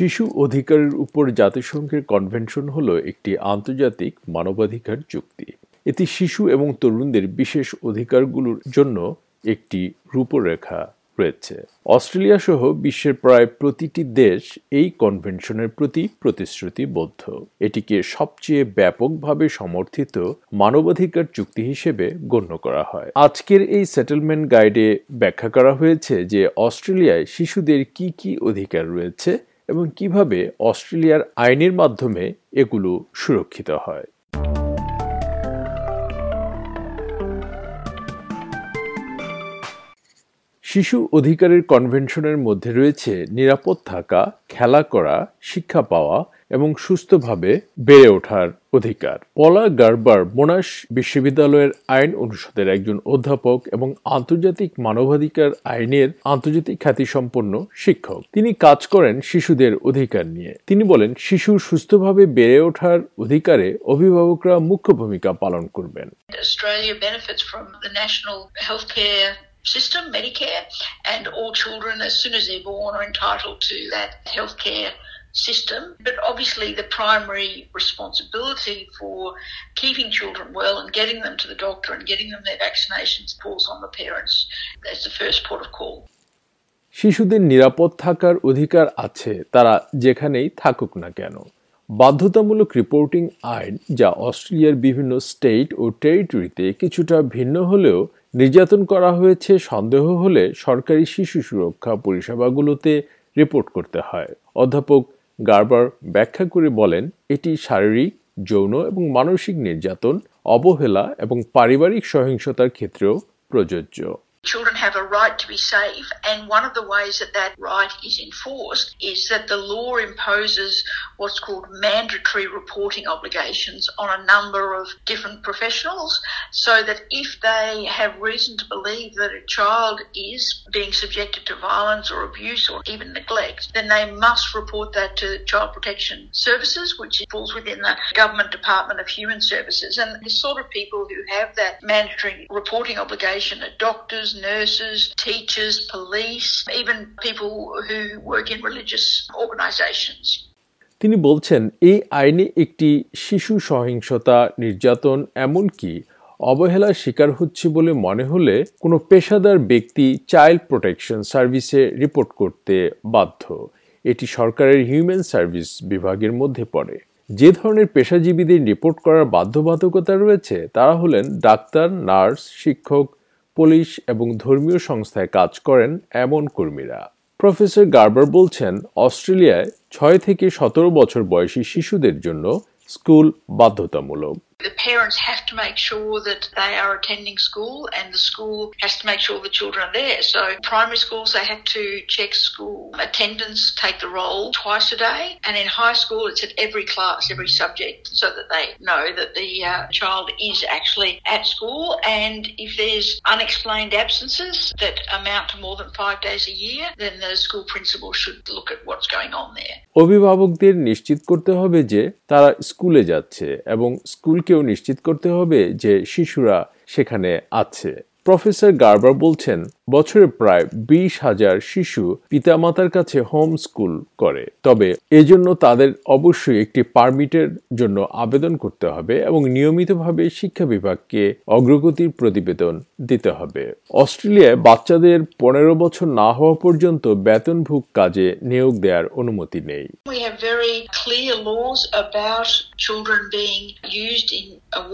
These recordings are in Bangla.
শিশু অধিকারের উপর জাতিসংঘের কনভেনশন হল একটি আন্তর্জাতিক মানবাধিকার চুক্তি। এটি শিশু এবং তরুণদের বিশেষ অধিকারগুলোর জন্য একটি রূপরেখা রয়েছে। অস্ট্রেলিয়া সহ বিশ্বের প্রায় প্রতিটি দেশ এই কনভেনশনের প্রতি প্রতিশ্রুতিবদ্ধ। এটিকে সবচেয়ে ব্যাপকভাবে সমর্থিত মানবাধিকার চুক্তি হিসেবে গণ্য করা হয়। আজকের এই সেটেলমেন্ট গাইডে ব্যাখ্যা করা হয়েছে যে অস্ট্রেলিয়ায় শিশুদের কি কি অধিকার রয়েছে এবং কীভাবে অস্ট্রেলিয়ার আইনের মাধ্যমে এগুলো সুরক্ষিত হয়। শিশু অধিকারের কনভেনশনের মধ্যে রয়েছে নিরাপদ থাকা, খেলা করা, শিক্ষা পাওয়া এবং সুস্থভাবে বেড়ে ওঠার অধিকার। পলা গার্বার মোনাশ বিশ্ববিদ্যালয়ের আইন অনুষদের একজন অধ্যাপক এবং আন্তর্জাতিক মানবাধিকার আইনের আন্তর্জাতিক খ্যাতিসম্পন্ন শিক্ষক। তিনি কাজ করেন শিশুদের অধিকার নিয়ে। তিনি বলেন শিশু সুস্থভাবে বেড়ে ওঠার অধিকারে অভিভাবকরা মুখ্য ভূমিকা পালন করবেন। System, Medicare, and all children, as soon as they're born, are entitled to that healthcare system. But obviously, the primary responsibility for keeping children well and getting them to the doctor and getting them their vaccinations falls on the parents. That's the first port of call. শিশুদের নিরাপদ থাকার অধিকার আছে তারা যেখানেই থাকুক না কেন বাধ্যতামূলক রিপোর্টিং আইন যা অস্ট্রেলিয়ার বিভিন্ন স্টেট ও টেরিটরিতে কিছুটা ভিন্ন হলেও নির্যাতন করা হয়েছে সন্দেহ হলে সরকারি শিশু সুরক্ষা পরিষেবাগুলোতে রিপোর্ট করতে হয় অধ্যাপক গার্বার ব্যাখ্যা করে বলেন, এটি শারীরিক, যৌন এবং মানসিক নির্যাতন, অবহেলা এবং পারিবারিক সহিংসতার ক্ষেত্রেও প্রযোজ্য। Children have a right to be safe, and one of the ways that that right is enforced is that the law imposes what's called mandatory reporting obligations on a number of different professionals, so that if they have reason to believe that a child is being subjected to violence or abuse or even neglect, then they must report that to Child Protection Services, which falls within the Government Department of Human Services. And the sort of people who have that mandatory reporting obligation are doctors, nurses, teachers, police, even people who work in religious organizations. তিনি বলছেন এই আইনে একটি শিশু সহিংসতা নির্যাতন এমনকি অবহেলার শিকার হচ্ছে বলে মনে হলে কোনো পেশাদার ব্যক্তি চাইল্ড প্রোটেকশন সার্ভিসে রিপোর্ট করতে বাধ্য এটি সরকারের হিউম্যান সার্ভিস বিভাগের মধ্যে পড়ে যে ধরনের পেশাজীবীদের রিপোর্ট করার বাধ্যবাধকতা রয়েছে তারা হলেন ডাক্তার নার্স শিক্ষক পুলিশ এবং ধর্মীয় সংস্থায় কাজ করেন এমন কর্মীরা। প্রফেসর গার্বার বলছেন, অস্ট্রেলিয়ায় ছয় থেকে সতেরো বছর বয়সী শিশুদের জন্য স্কুল বাধ্যতামূলক। The parents have to make sure that they are attending school and the school has to make sure the children are there. So primary schools, they have to check school attendance, take the roll twice a day. And in high school, it's at every class, every subject, so that they know that the uh, child is actually at school. And if there's unexplained absences that amount to more than five days a year, then the school principal should look at what's going on there. অভিভাবকদের নিশ্চিত করতে হবে যে তারা স্কুলে যাচ্ছে এবং স্কুলকে কেউ নিশ্চিত করতে হবে যে শিশুরা সেখানে আছে। প্রফেসর গার্বার বলছেন বছরে প্রায় বিশ হাজার শিশু পিতামাতার কাছে হোম স্কুল করে। তবে এজন্য তাদের অবশ্যই একটি পারমিটের জন্য আবেদন করতে হবে এবং নিয়মিতভাবে শিক্ষা বিভাগকে অগ্রগতির প্রতিবেদন দিতে হবে। অস্ট্রেলিয়ায় বাচ্চাদের পনেরো বছর না হওয়া পর্যন্ত বেতনভুক কাজে নিয়োগ দেওয়ার অনুমতি নেই।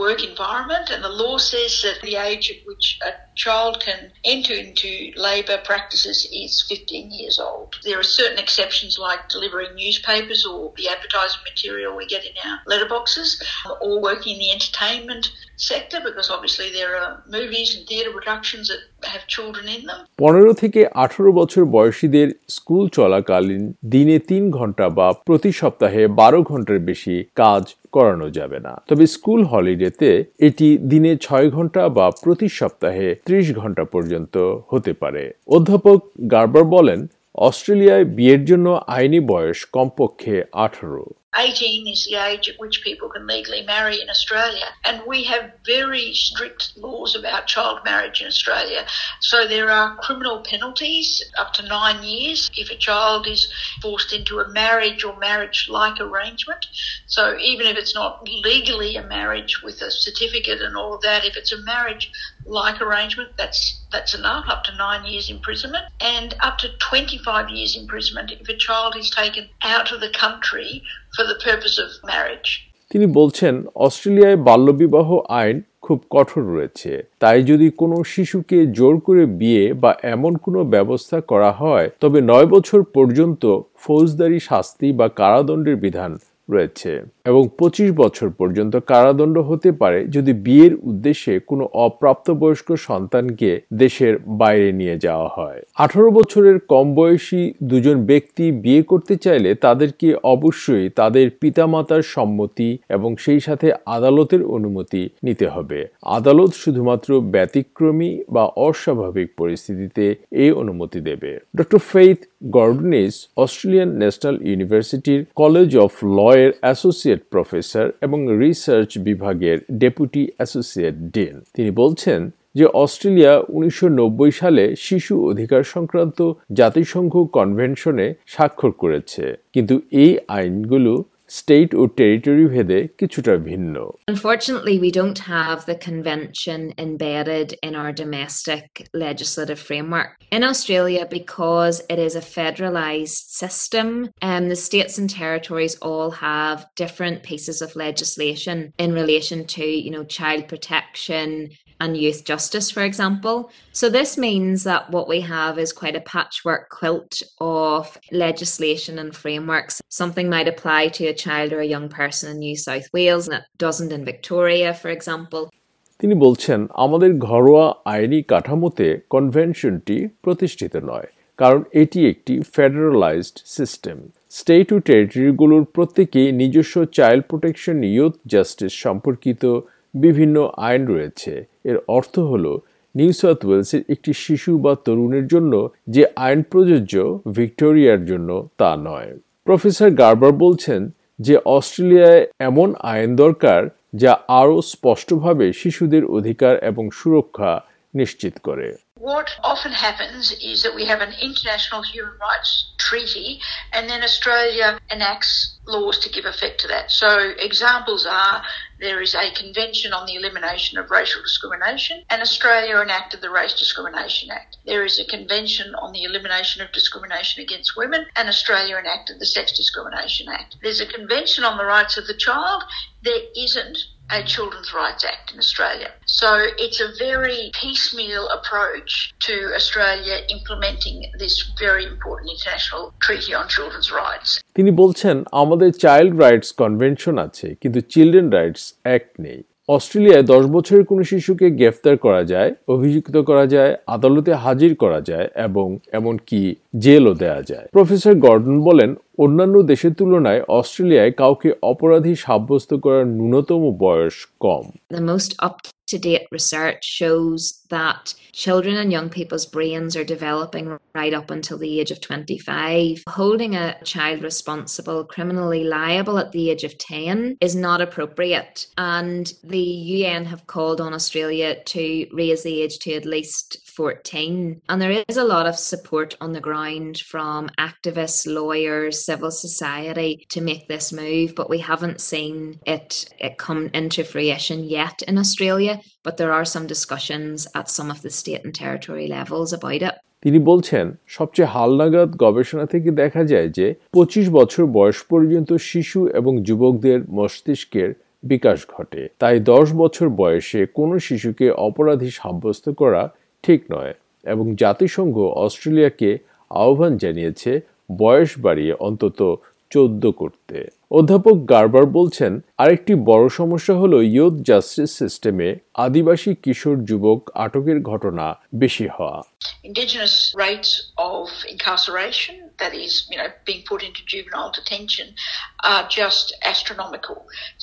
Work environment, and the law says that the age at which a child can enter into into labour practices is 15 years old. There are certain exceptions like delivering newspapers or the advertising material we get in our letterboxes or working in the entertainment sector because obviously there are movies and theatre productions that have children in them. পনেরো থেকে আঠারো বছর বয়সীদের স্কুল চলাকালীন দিনে তিন ঘণ্টা বা প্রতি সপ্তাহে বারো ঘণ্টার বেশি কাজ করানো যাবে না। তবে স্কুল হলিডেতে এটি দিনে ছয় ঘণ্টা বা প্রতি সপ্তাহে ত্রিশ ঘণ্টা পর্যন্ত হতে পারে। অধ্যাপক গার্বার বলেন, অস্ট্রেলিয়ায় বিয়ের জন্য আইনি বয়স কমপক্ষে আঠারো। 18 is the age at which people can legally marry in Australia. And we have very strict laws about child marriage in Australia. So there are criminal penalties up to nine years if a child is forced into a marriage or marriage like arrangement. So even if it's not legally a marriage with a certificate and all of that, if it's a marriage like arrangement, that's that's enough, up to nine years imprisonment, and up to 25 years imprisonment if a child is taken out of the country for the purpose of marriage. তিনি বলছেন, অস্ট্রেলিয়ায় বাল্যবিবাহ আইন খুব কঠোর রয়েছে তাই যদি কোনো শিশুকে জোর করে বিয়ে বা এমন কোনো ব্যবস্থা করা হয়, তবে নয় বছর পর্যন্ত ফৌজদারি শাস্তি বা কারাদণ্ডের বিধান রয়েছে। এবং পঁচিশ বছর পর্যন্ত কারাদণ্ড হতে পারে যদি বিয়ের উদ্দেশ্যে কোনো অপ্রাপ্তবয়স্ক সন্তানকে দেশের বাইরে নিয়ে যাওয়া হয়। আঠারো বছরের কম বয়সী দুজন ব্যক্তি বিয়ে করতে চাইলে তাদেরকে অবশ্যই তাদের পিতামাতার সম্মতি এবং সেই সাথে আদালতের অনুমতি নিতে হবে। আদালত শুধুমাত্র ব্যতিক্রমী বা অস্বাভাবিক পরিস্থিতিতে এই অনুমতি দেবে। ডক্টর ফেইথ গর্ডনিস অস্ট্রেলিয়ান ন্যাশনাল ইউনিভার্সিটির কলেজ অফ লয়ের অ্যাসোসিয়েট প্রফেসর এবং রিসার্চ বিভাগের ডেপুটি অ্যাসোসিয়েট ডিন তিনি বলছেন যে অস্ট্রেলিয়া উনিশশো নব্বই সালে শিশু অধিকার সংক্রান্ত জাতিসংঘ কনভেনশনে স্বাক্ষর করেছে। কিন্তু এই আইনগুলো স্টেট ও টেরিটরি ভেদে কিছুটা ভিন্ন Unfortunately, we don't have the convention embedded in our domestic legislative framework. In Australia, because it is a federalised system, and um, the states and territories all have different pieces of legislation in relation to, you know, child protection, and youth justice, for example. So, this means that what we have is quite a patchwork quilt of legislation and frameworks. Something might apply to a child or a young person in New South Wales, it doesn't in Victoria, for example. তিনি বলছেন আমাদের ঘরোয়া আইনি কাঠামোতে কনভেনশনটি প্রতিষ্ঠিত নয় কারণ এটি একটি ফেডারালাইজড সিস্টেম স্টেট ও টেরিটরিগুলোর প্রত্যেকেই নিজস্ব চাইল্ড প্রোটেকশন ইউথ জাস্টিস সম্পর্কিত বিভিন্ন আইন রয়েছে। এর অর্থ হল, নিউ সাউথ ওয়েলসের একটি শিশু বা তরুণের জন্য যে আইন প্রযোজ্য ভিক্টোরিয়ার জন্য তা নয়। প্রফেসর গার্বার বলছেন যে অস্ট্রেলিয়ায় এমন আইন দরকার যা আরও স্পষ্টভাবে শিশুদের অধিকার এবং সুরক্ষা নিশ্চিত করে। What often happens is that we have an international human rights treaty and then Australia enacts laws to give effect to that. So examples are there is a convention on the elimination of racial discrimination and Australia enacted the Race Discrimination Act. There is a convention on the elimination of discrimination against women and Australia enacted the Sex Discrimination Act. There's a convention on the rights of the child. There isn't a Children's Rights Act in Australia. So it's a very piecemeal approach to Australia implementing this very important international treaty on children's rights. তিনি বলছেন আমাদের চাইল্ড রাইটস কনভেনশন আছে, কিন্তু চিলড্রেন রাইটস অ্যাক্ট নেই। অস্ট্রেলিয়ায় দশ বছরের কোনো শিশুকে গ্রেফতার করা যায়, অভিযুক্ত করা যায়, আদালতে হাজির করা যায় এবং এমনকি জেলও দেওয়া যায়। প্রফেসর গর্ডন বলেন, অন্যান্য দেশের তুলনায় অস্ট্রেলিয়ায় কাউকে অপরাধী সাব্যস্ত করার ন্যূনতম বয়স কম। To date research shows that children and young people's brains are developing right up until the age of 25. Holding a child responsible, criminally liable at the age of 10 is not appropriate. And the UN have called on Australia to raise the age to at least 14. And there is a lot of support on the ground from activists, lawyers, civil society to make this move, but we haven't seen it, it come into fruition yet in Australia. But there are some discussions at some of the state and territory levels about it. তিনি বলছেন, সবচেয়ে হালনাগাদ গবেষণা থেকে দেখা যায় যে পঁচিশ বছর বয়স পর্যন্ত শিশু এবং যুবকদের মস্তিষ্কের বিকাশ ঘটে তাই দশ বছর বয়সে কোনো শিশুকে অপরাধী সাব্যস্ত করা ঠিক নয় এবং জাতিসংঘ অস্ট্রেলিয়াকে আহ্বান জানিয়েছে বয়স বাড়িয়ে অন্তত চোদ্দ করতে অধ্যাপক গার্বার বলছেন আরেকটি বড় সমস্যা হলো ইয়ুথ জাস্টিস সিস্টেমে আদিবাসী কিশোর যুবক আটকের ঘটনা বেশি হওয়া Indigenous rates of incarceration, that is, you know, being put into juvenile detention, are just astronomical.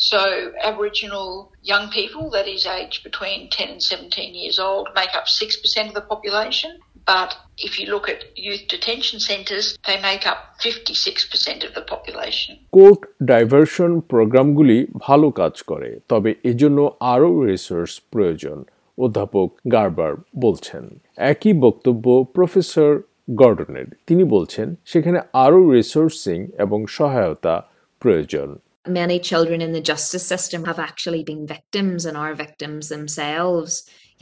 So, Aboriginal young people, that is aged between 10 and 17 years old, make up 6% of the population But if you look at youth detention centres, they make up 56% of the population. Court diversion প্রোগ্রামগুলি ভালো কাজ করে তবে এজন্য আরও রিসোর্স প্রয়োজন অধ্যাপক গার্বার বলছেন একই বক্তব্য প্রফেসর গর্ডনের তিনি বলছেন সেখানে আরও রিসোর্সিং এবং সহায়তা প্রয়োজন Many children in the justice system have actually been victims and are victims themselves,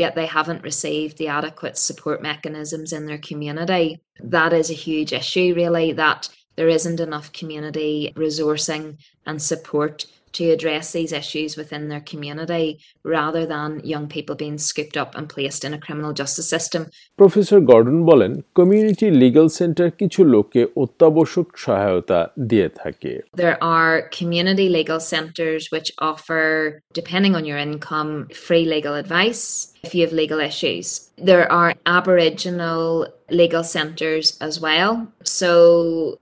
yet they haven't received the adequate support mechanisms in their community. That is a huge issue, really, that there isn't enough community resourcing and support to address these issues within their community rather than young people being scooped up and placed in a criminal justice system. Professor Gordon বলেন কমিউনিটি লিগ্যাল সেন্টার কিছু লোককে অত্যাবশ্যক সহায়তা দিয়ে থাকে There are community legal centres which offer, depending on your income, free legal advice if you have legal issues. There are Aboriginal legal centres as well. So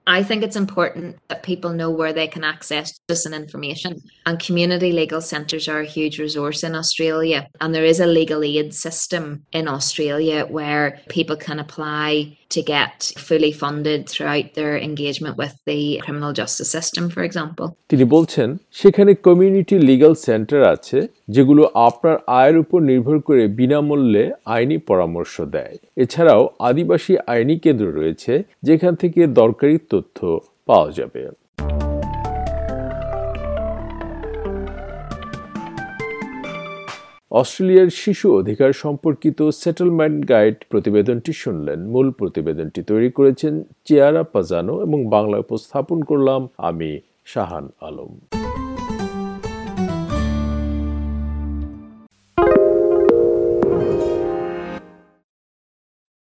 I think it's important that people know where they can access justice and information. And community legal centres are a huge resource in Australia. And there is a legal aid system in Australia where people can apply to get fully funded throughout their engagement with the criminal justice system, for example. তিনি বলছেন সেখানে কমিউনিটি লিগ্যাল সেন্টার আছে যেগুলো আপনার আয়ের উপর নির্ভর করে বিনামূল্যে আইনি পরামর্শ দেয়। এছাড়াও আদিবাসী আইনি কেন্দ্র রয়েছে, যেখান থেকে দরকারি তথ্য পাওয়া যাবে। অস্ট্রেলিয়ার শিশু অধিকার সম্পর্কিত সেটেলমেন্ট গাইড প্রতিবেদনটি শুনলেন। মূল প্রতিবেদনটি তৈরি করেছেন চেয়ারা পাজানো এবং বাংলা উপস্থাপন করলাম আমি শাহান আলম।